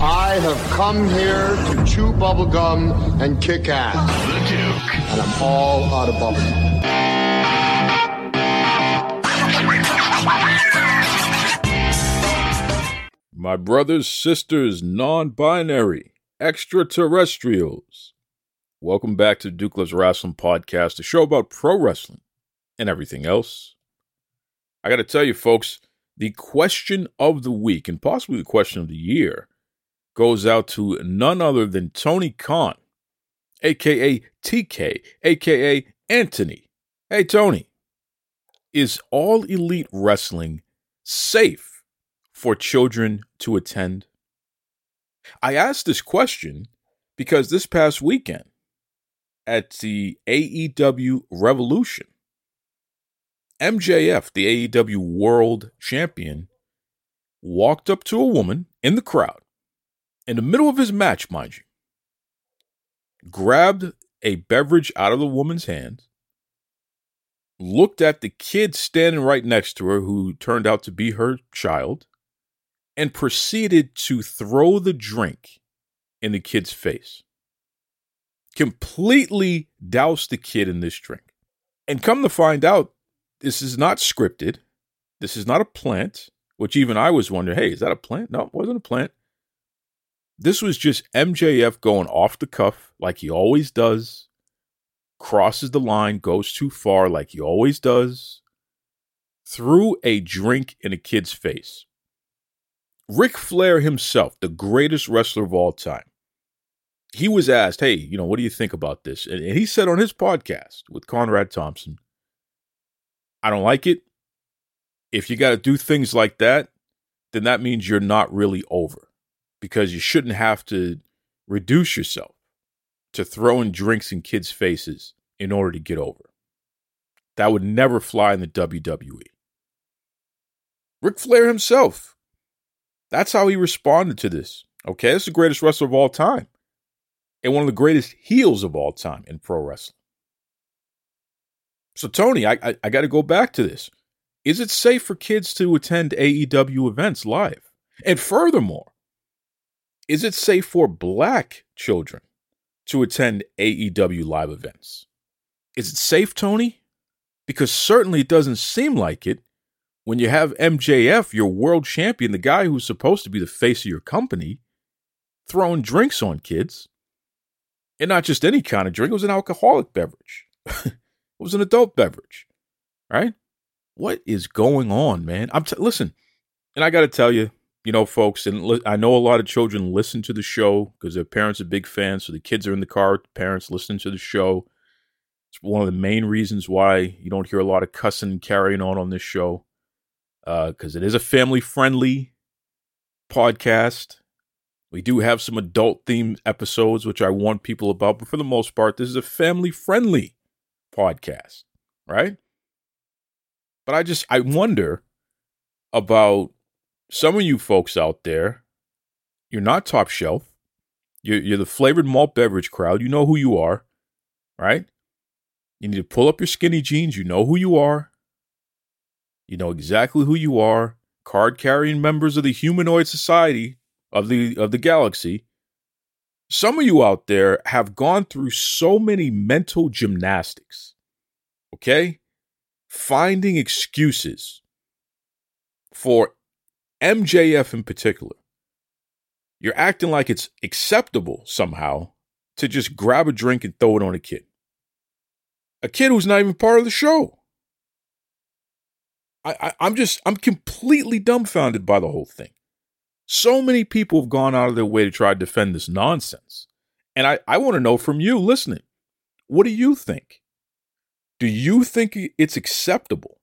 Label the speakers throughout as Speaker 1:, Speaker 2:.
Speaker 1: I have come here to chew bubblegum and kick ass.
Speaker 2: the Duke.
Speaker 1: And I'm all out of bubblegum.
Speaker 3: My brothers, sisters, non binary, extraterrestrials. Welcome back to Duke Loves Wrestling Podcast, a show about pro wrestling and everything else. I got to tell you, folks, the question of the week and possibly the question of the year goes out to none other than Tony Khan, aka TK, aka Anthony. Hey, Tony, is all elite wrestling safe for children to attend? I asked this question because this past weekend at the AEW Revolution, MJF, the AEW World Champion, walked up to a woman in the crowd, in the middle of his match, mind you, grabbed a beverage out of the woman's hand, looked at the kid standing right next to her, who turned out to be her child, and proceeded to throw the drink in the kid's face. Completely doused the kid in this drink. And come to find out, this is not scripted. This is not a plant, which even I was wondering hey, is that a plant? No, it wasn't a plant. This was just MJF going off the cuff like he always does, crosses the line, goes too far like he always does, threw a drink in a kid's face. Ric Flair himself, the greatest wrestler of all time, he was asked, Hey, you know, what do you think about this? And, and he said on his podcast with Conrad Thompson, I don't like it. If you got to do things like that, then that means you're not really over because you shouldn't have to reduce yourself to throwing drinks in kids' faces in order to get over. That would never fly in the WWE. Ric Flair himself, that's how he responded to this. Okay, this is the greatest wrestler of all time. And one of the greatest heels of all time in pro wrestling. So, Tony, I, I, I got to go back to this. Is it safe for kids to attend AEW events live? And furthermore, is it safe for black children to attend AEW live events? Is it safe, Tony? Because certainly it doesn't seem like it when you have MJF, your world champion, the guy who's supposed to be the face of your company, throwing drinks on kids. And not just any kind of drink, it was an alcoholic beverage. it was an adult beverage, right? What is going on, man? I'm t- listen, and I got to tell you, you know, folks, and li- I know a lot of children listen to the show because their parents are big fans. So the kids are in the car, parents listening to the show. It's one of the main reasons why you don't hear a lot of cussing and carrying on on this show because uh, it is a family friendly podcast. We do have some adult themed episodes, which I warn people about, but for the most part, this is a family friendly podcast, right? But I just, I wonder about some of you folks out there. You're not top shelf. You're, you're the flavored malt beverage crowd. You know who you are, right? You need to pull up your skinny jeans. You know who you are. You know exactly who you are. Card carrying members of the humanoid society of the of the galaxy. Some of you out there have gone through so many mental gymnastics. Okay? Finding excuses for MJF in particular. You're acting like it's acceptable somehow to just grab a drink and throw it on a kid. A kid who's not even part of the show. I, I, I'm just, I'm completely dumbfounded by the whole thing. So many people have gone out of their way to try to defend this nonsense. And I, I want to know from you listening, what do you think? Do you think it's acceptable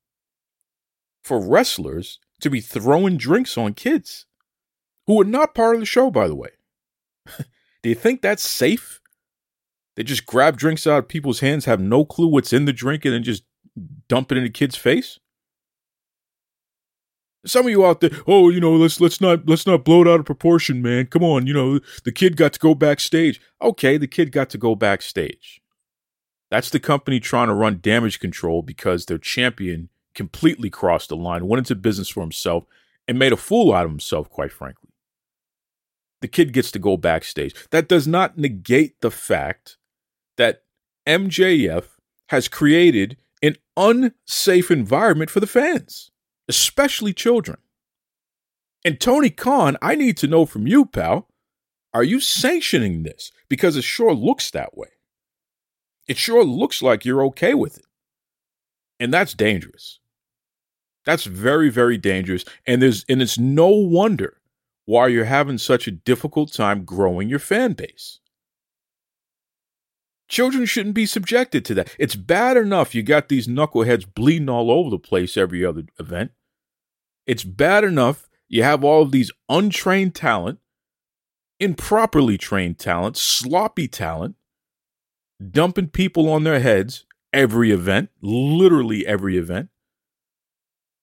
Speaker 3: for wrestlers to be throwing drinks on kids who are not part of the show, by the way? do you think that's safe? They just grab drinks out of people's hands, have no clue what's in the drink, and then just dump it in a kid's face. Some of you out there, oh, you know, let's let's not let's not blow it out of proportion, man. Come on, you know, the kid got to go backstage. Okay, the kid got to go backstage. That's the company trying to run damage control because their champion completely crossed the line, went into business for himself, and made a fool out of himself, quite frankly. The kid gets to go backstage. That does not negate the fact that MJF has created an unsafe environment for the fans, especially children. And Tony Khan, I need to know from you, pal, are you sanctioning this? Because it sure looks that way. It sure looks like you're okay with it. And that's dangerous. That's very, very dangerous. And there's and it's no wonder why you're having such a difficult time growing your fan base. Children shouldn't be subjected to that. It's bad enough you got these knuckleheads bleeding all over the place every other event. It's bad enough you have all of these untrained talent, improperly trained talent, sloppy talent, dumping people on their heads every event, literally every event.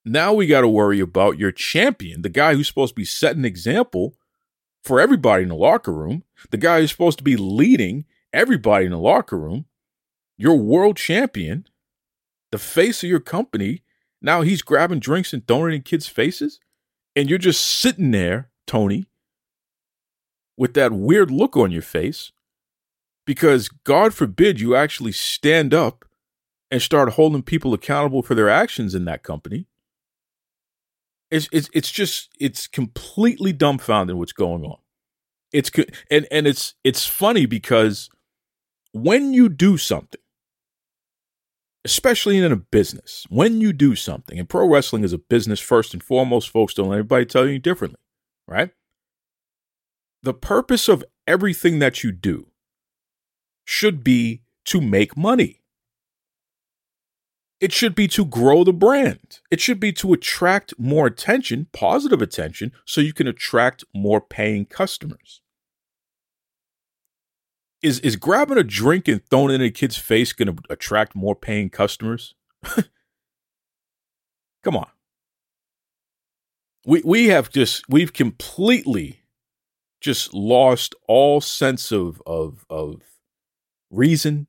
Speaker 3: Now we got to worry about your champion, the guy who's supposed to be setting an example for everybody in the locker room, the guy who's supposed to be leading everybody in the locker room, your world champion, the face of your company. Now he's grabbing drinks and throwing it in kids' faces. And you're just sitting there, Tony, with that weird look on your face because God forbid you actually stand up and start holding people accountable for their actions in that company. It's it's it's just it's completely dumbfounding what's going on. It's and and it's it's funny because when you do something, especially in a business, when you do something, and pro wrestling is a business first and foremost, folks, don't let anybody tell you differently, right? The purpose of everything that you do should be to make money. It should be to grow the brand. It should be to attract more attention, positive attention, so you can attract more paying customers. Is is grabbing a drink and throwing it in a kid's face going to attract more paying customers? Come on. We we have just we've completely just lost all sense of of of reason,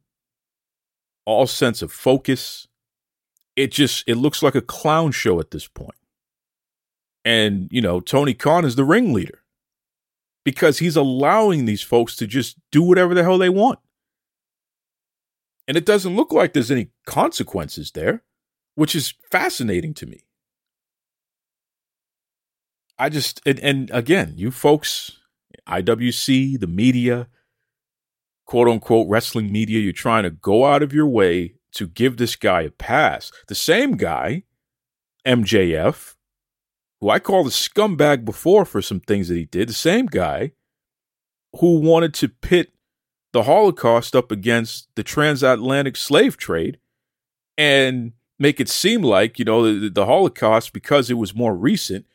Speaker 3: all sense of focus it just it looks like a clown show at this point. And, you know, Tony Khan is the ringleader because he's allowing these folks to just do whatever the hell they want. And it doesn't look like there's any consequences there, which is fascinating to me. I just, and, and again, you folks, IWC, the media, quote unquote wrestling media, you're trying to go out of your way to give this guy a pass. The same guy, MJF, who I called a scumbag before for some things that he did, the same guy who wanted to pit the Holocaust up against the transatlantic slave trade and make it seem like, you know, the, the Holocaust, because it was more recent,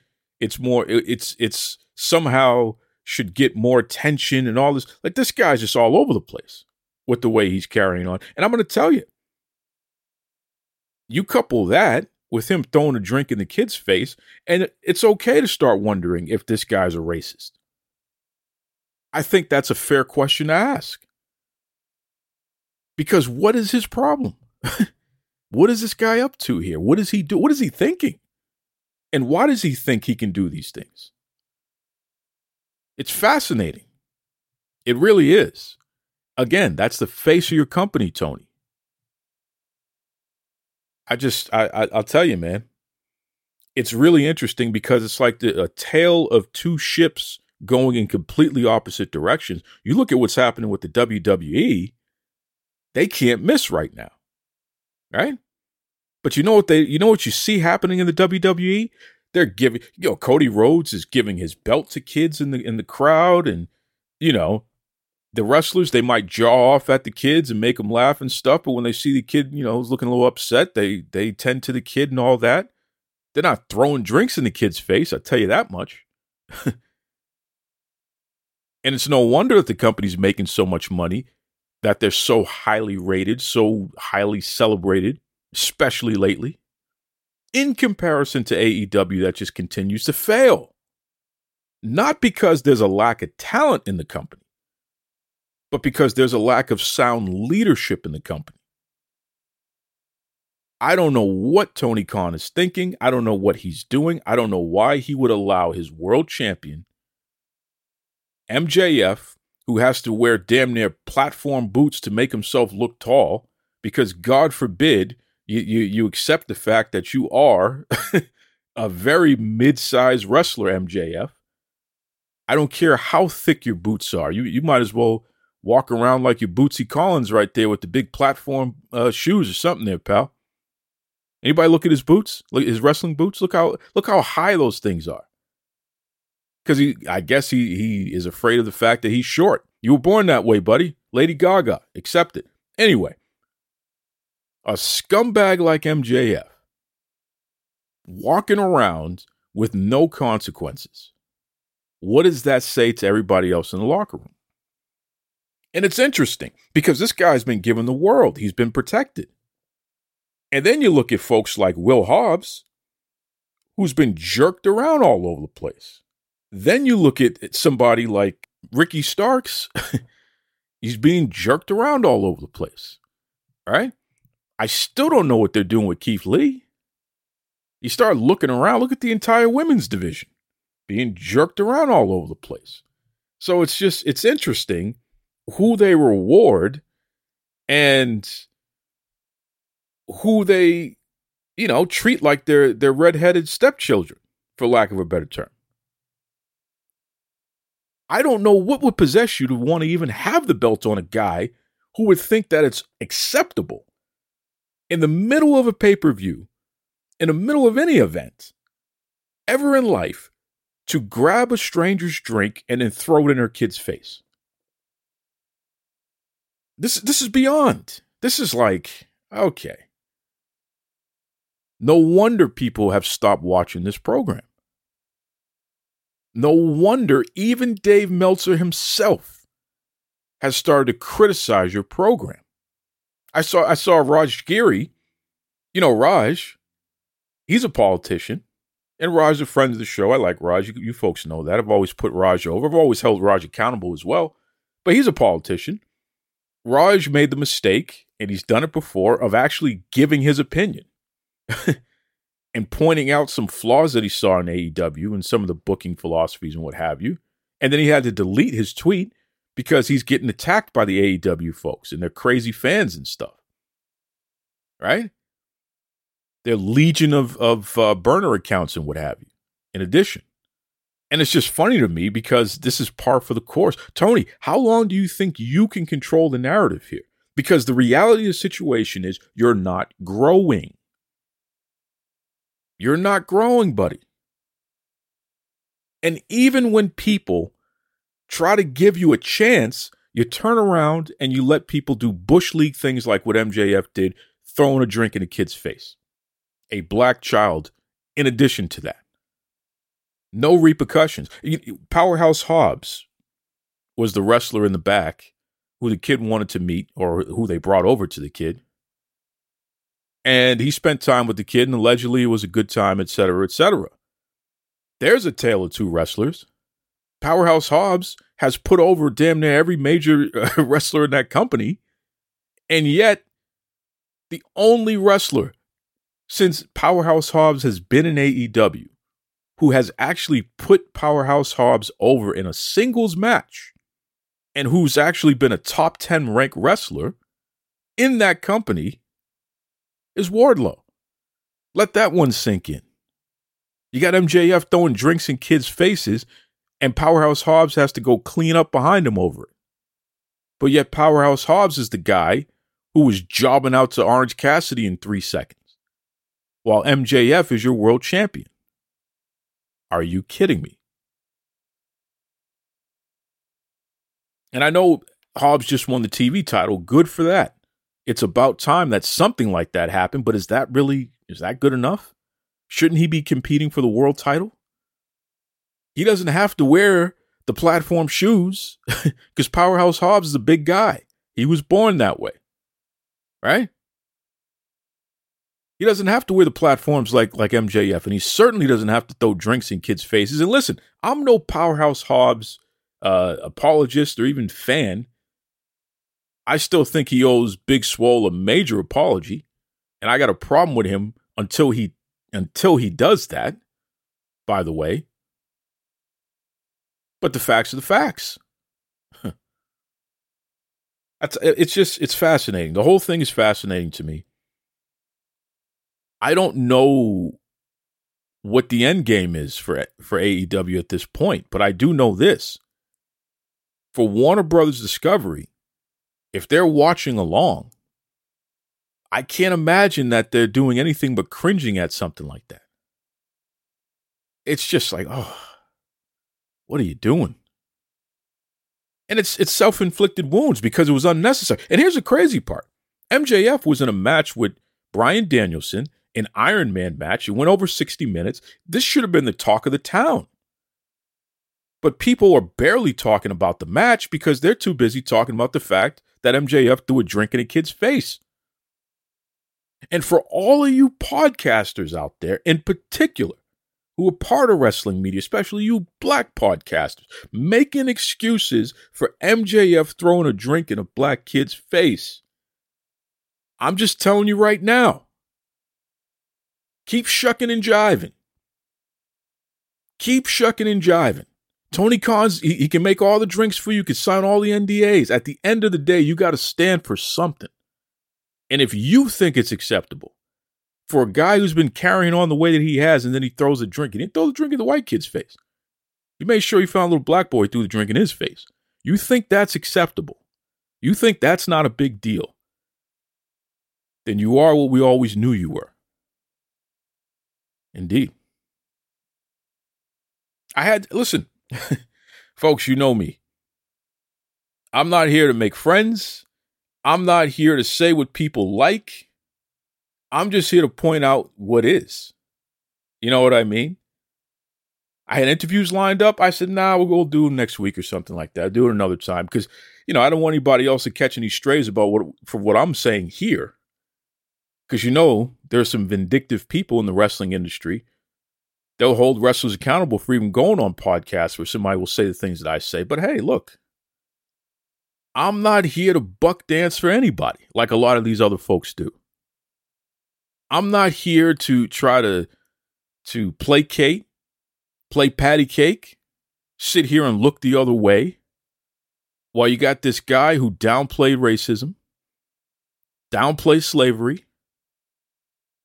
Speaker 3: it's more, it's, it's somehow should get more attention and all this. Like this guy's just all over the place with the way he's carrying on. And I'm going to tell you, you couple that with him throwing a drink in the kid's face, and it's okay to start wondering if this guy's a racist. I think that's a fair question to ask. Because what is his problem? what is this guy up to here? What does he do? What is he thinking? And why does he think he can do these things? It's fascinating. It really is. Again, that's the face of your company, Tony. I just I, I will tell you, man, it's really interesting because it's like the, a tale of two ships going in completely opposite directions. You look at what's happening with the WWE; they can't miss right now, right? But you know what they you know what you see happening in the WWE? They're giving you know Cody Rhodes is giving his belt to kids in the in the crowd, and you know the wrestlers they might jaw off at the kids and make them laugh and stuff but when they see the kid you know is looking a little upset they they tend to the kid and all that they're not throwing drinks in the kid's face i tell you that much and it's no wonder that the company's making so much money that they're so highly rated, so highly celebrated, especially lately, in comparison to AEW that just continues to fail. Not because there's a lack of talent in the company, but because there's a lack of sound leadership in the company. I don't know what Tony Khan is thinking. I don't know what he's doing. I don't know why he would allow his world champion, MJF, who has to wear damn near platform boots to make himself look tall, because God forbid you, you, you accept the fact that you are a very mid sized wrestler, MJF. I don't care how thick your boots are. You, you might as well walk around like your Bootsy Collins right there with the big platform uh, shoes or something there, pal. Anybody look at his boots? Look his wrestling boots. Look how look how high those things are. Because he, I guess he he is afraid of the fact that he's short. You were born that way, buddy. Lady Gaga, accept it. Anyway, a scumbag like MJF walking around with no consequences. What does that say to everybody else in the locker room? And it's interesting because this guy's been given the world. He's been protected. And then you look at folks like Will Hobbs, who's been jerked around all over the place. Then you look at somebody like Ricky Starks. He's being jerked around all over the place. Right? I still don't know what they're doing with Keith Lee. You start looking around, look at the entire women's division being jerked around all over the place. So it's just, it's interesting who they reward and who they, you know, treat like they're they're redheaded stepchildren, for lack of a better term. I don't know what would possess you to want to even have the belt on a guy who would think that it's acceptable in the middle of a pay per view, in the middle of any event, ever in life, to grab a stranger's drink and then throw it in her kid's face. This this is beyond. This is like okay. No wonder people have stopped watching this program. No wonder even Dave Meltzer himself has started to criticize your program. I saw I saw Raj Giri, you know Raj, he's a politician, and Raj is a friend of the show. I like Raj. You, you folks know that. I've always put Raj over. I've always held Raj accountable as well. But he's a politician. Raj made the mistake, and he's done it before, of actually giving his opinion. and pointing out some flaws that he saw in AEW and some of the booking philosophies and what have you. And then he had to delete his tweet because he's getting attacked by the AEW folks and their crazy fans and stuff. Right? Their legion of of uh, burner accounts and what have you. In addition, and it's just funny to me because this is par for the course. Tony, how long do you think you can control the narrative here? Because the reality of the situation is you're not growing. You're not growing, buddy. And even when people try to give you a chance, you turn around and you let people do Bush League things like what MJF did, throwing a drink in a kid's face. A black child, in addition to that. No repercussions. Powerhouse Hobbs was the wrestler in the back who the kid wanted to meet or who they brought over to the kid and he spent time with the kid, and allegedly it was a good time, etc., cetera, et cetera. There's a tale of two wrestlers. Powerhouse Hobbs has put over damn near every major wrestler in that company, and yet the only wrestler since Powerhouse Hobbs has been in AEW who has actually put Powerhouse Hobbs over in a singles match and who's actually been a top 10 ranked wrestler in that company is Wardlow. Let that one sink in. You got MJF throwing drinks in kids' faces, and Powerhouse Hobbs has to go clean up behind him over it. But yet, Powerhouse Hobbs is the guy who was jobbing out to Orange Cassidy in three seconds, while MJF is your world champion. Are you kidding me? And I know Hobbs just won the TV title. Good for that it's about time that something like that happened. But is that really is that good enough? Shouldn't he be competing for the world title? He doesn't have to wear the platform shoes because Powerhouse Hobbs is a big guy. He was born that way. Right? He doesn't have to wear the platforms like like MJF, and he certainly doesn't have to throw drinks in kids' faces. And listen, I'm no powerhouse Hobbs uh, apologist or even fan. I still think he owes Big Swole a major apology, and I got a problem with him until he until he does that. By the way, but the facts are the facts. That's it's just it's fascinating. The whole thing is fascinating to me. I don't know what the end game is for for AEW at this point, but I do know this. For Warner Brothers Discovery, if they're watching along, I can't imagine that they're doing anything but cringing at something like that. It's just like, oh, what are you doing? And it's it's self-inflicted wounds because it was unnecessary. And here's the crazy part. MJF was in a match with Bryan Danielson, an Iron Man match. It went over 60 minutes. This should have been the talk of the town. But people are barely talking about the match because they're too busy talking about the fact that MJF threw a drink in a kid's face. And for all of you podcasters out there in particular who are part of wrestling media, especially you black podcasters, making excuses for MJF throwing a drink in a black kid's face. I'm just telling you right now. Keep shucking and jiving. Keep shucking and jiving. Tony Khan's, he, he, can make all the drinks for you, can sign all the NDAs. At the end of the day, you got to stand for something. And if you think it's acceptable for a guy who's been carrying on the way that he has, and then he throws a drink. He didn't throw the drink in the white kid's face. He made sure he found a little black boy threw the drink in his face. You think that's acceptable? You think that's not a big deal? Then you are what we always knew you were. Indeed. I had, listen, folks, you know me. I'm not here to make friends. I'm not here to say what people like. I'm just here to point out what is. You know what I mean? I had interviews lined up. I said, nah, we'll go do next week or something like that. I'll do it another time because, you know, I don't want anybody else to catch any strays about what for what I'm saying here. Because you know, there's some vindictive people in the wrestling industry. They'll hold wrestlers accountable for even going on podcasts where somebody will say the things that I say. But hey, look, I'm not here to buck dance for anybody like a lot of these other folks do. I'm not here to try to to placate, play patty cake, sit here and look the other way while you got this guy who downplayed racism, downplayed slavery,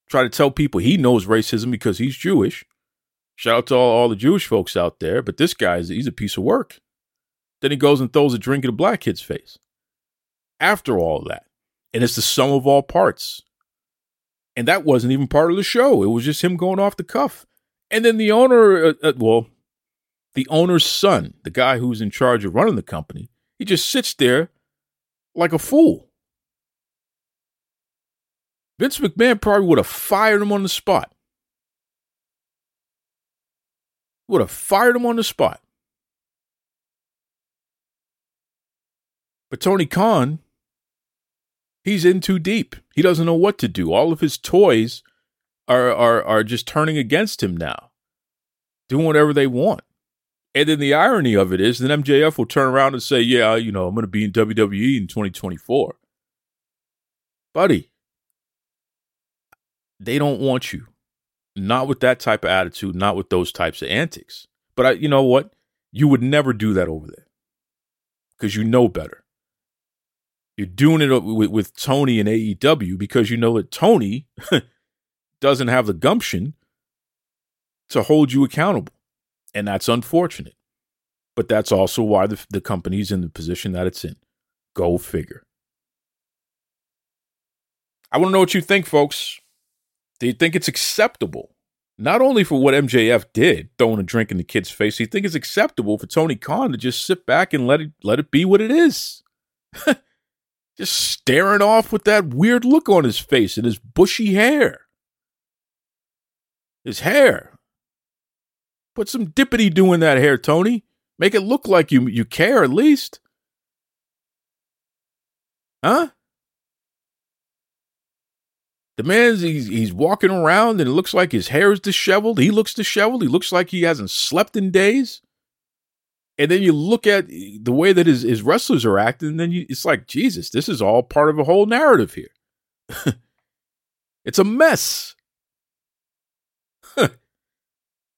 Speaker 3: try to tell people he knows racism because he's Jewish. Shout out to all, all the Jewish folks out there, but this guy is he's a piece of work. Then he goes and throws a drink in a black kid's face. After all that, and it's the sum of all parts. And that wasn't even part of the show. It was just him going off the cuff. And then the owner, uh, uh, well, the owner's son, the guy who's in charge of running the company, he just sits there like a fool. Vince McMahon probably would have fired him on the spot. Would have fired him on the spot. But Tony Khan he's in too deep. He doesn't know what to do. All of his toys are are are just turning against him now, doing whatever they want. And then the irony of it is, then MJF will turn around and say, "Yeah, you know, I'm going to be in WWE in 2024." Buddy, they don't want you. Not with that type of attitude, not with those types of antics. But I, you know what? You would never do that over there because you know better. You're doing it with, with Tony and AEW because you know that Tony doesn't have the gumption to hold you accountable. And that's unfortunate. But that's also why the, the company's in the position that it's in. Go figure. I want to know what you think, folks. Do you think it's acceptable? Not only for what MJF did, throwing a drink in the kid's face, do you think it's acceptable for Tony Khan to just sit back and let it let it be what it is? just staring off with that weird look on his face and his bushy hair. His hair. Put some dippity do in that hair, Tony. Make it look like you you care at least. Huh? The man's he's he's walking around and it looks like his hair is disheveled. He looks disheveled. He looks like he hasn't slept in days. And then you look at the way that his, his wrestlers are acting, and then you, it's like, Jesus, this is all part of a whole narrative here. it's a mess.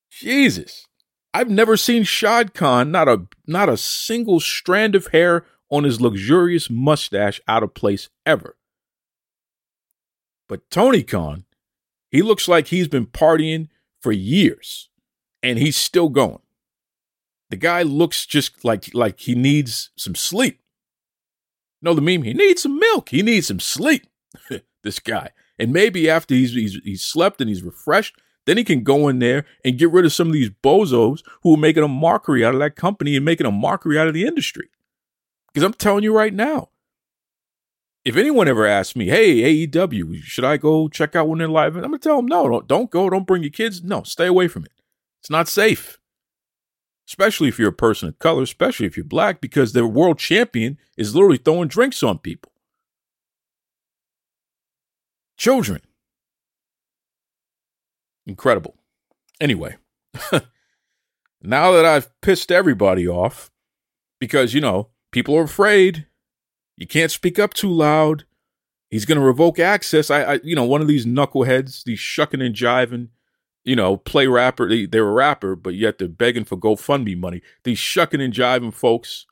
Speaker 3: Jesus. I've never seen Shad Khan, not a not a single strand of hair on his luxurious mustache out of place ever. But Tony Khan, he looks like he's been partying for years and he's still going. The guy looks just like like he needs some sleep. know the meme? He needs some milk. He needs some sleep. this guy. And maybe after he's, he's he's slept and he's refreshed, then he can go in there and get rid of some of these bozos who are making a mockery out of that company and making a mockery out of the industry. Because I'm telling you right now, if anyone ever asks me, hey, AEW, should I go check out when they're live? I'm going to tell them, no, don't, don't go. Don't bring your kids. No, stay away from it. It's not safe. Especially if you're a person of color, especially if you're black, because their world champion is literally throwing drinks on people. Children. Incredible. Anyway, now that I've pissed everybody off, because, you know, people are afraid, you can't speak up too loud. He's going to revoke access. I, I, you know, one of these knuckleheads, these shucking and jiving, you know, play rapper. They, they're a rapper, but yet they're begging for GoFundMe money. These shucking and jiving folks.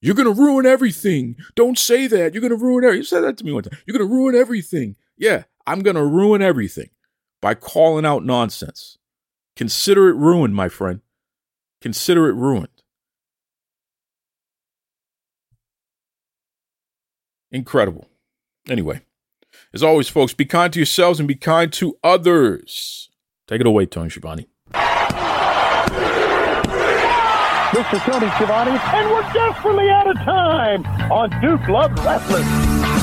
Speaker 3: You're going to ruin everything. Don't say that. You're going to ruin everything. You said that to me one time. You're going to ruin everything. Yeah, I'm going to ruin everything by calling out nonsense. Consider it ruined, my friend. Consider it ruined. Incredible. Anyway, as always, folks, be kind to yourselves and be kind to others. Take it away, Tony Schiavone.
Speaker 4: This is Tony Schiavone, and we're desperately out of time on Duke Love Wrestling.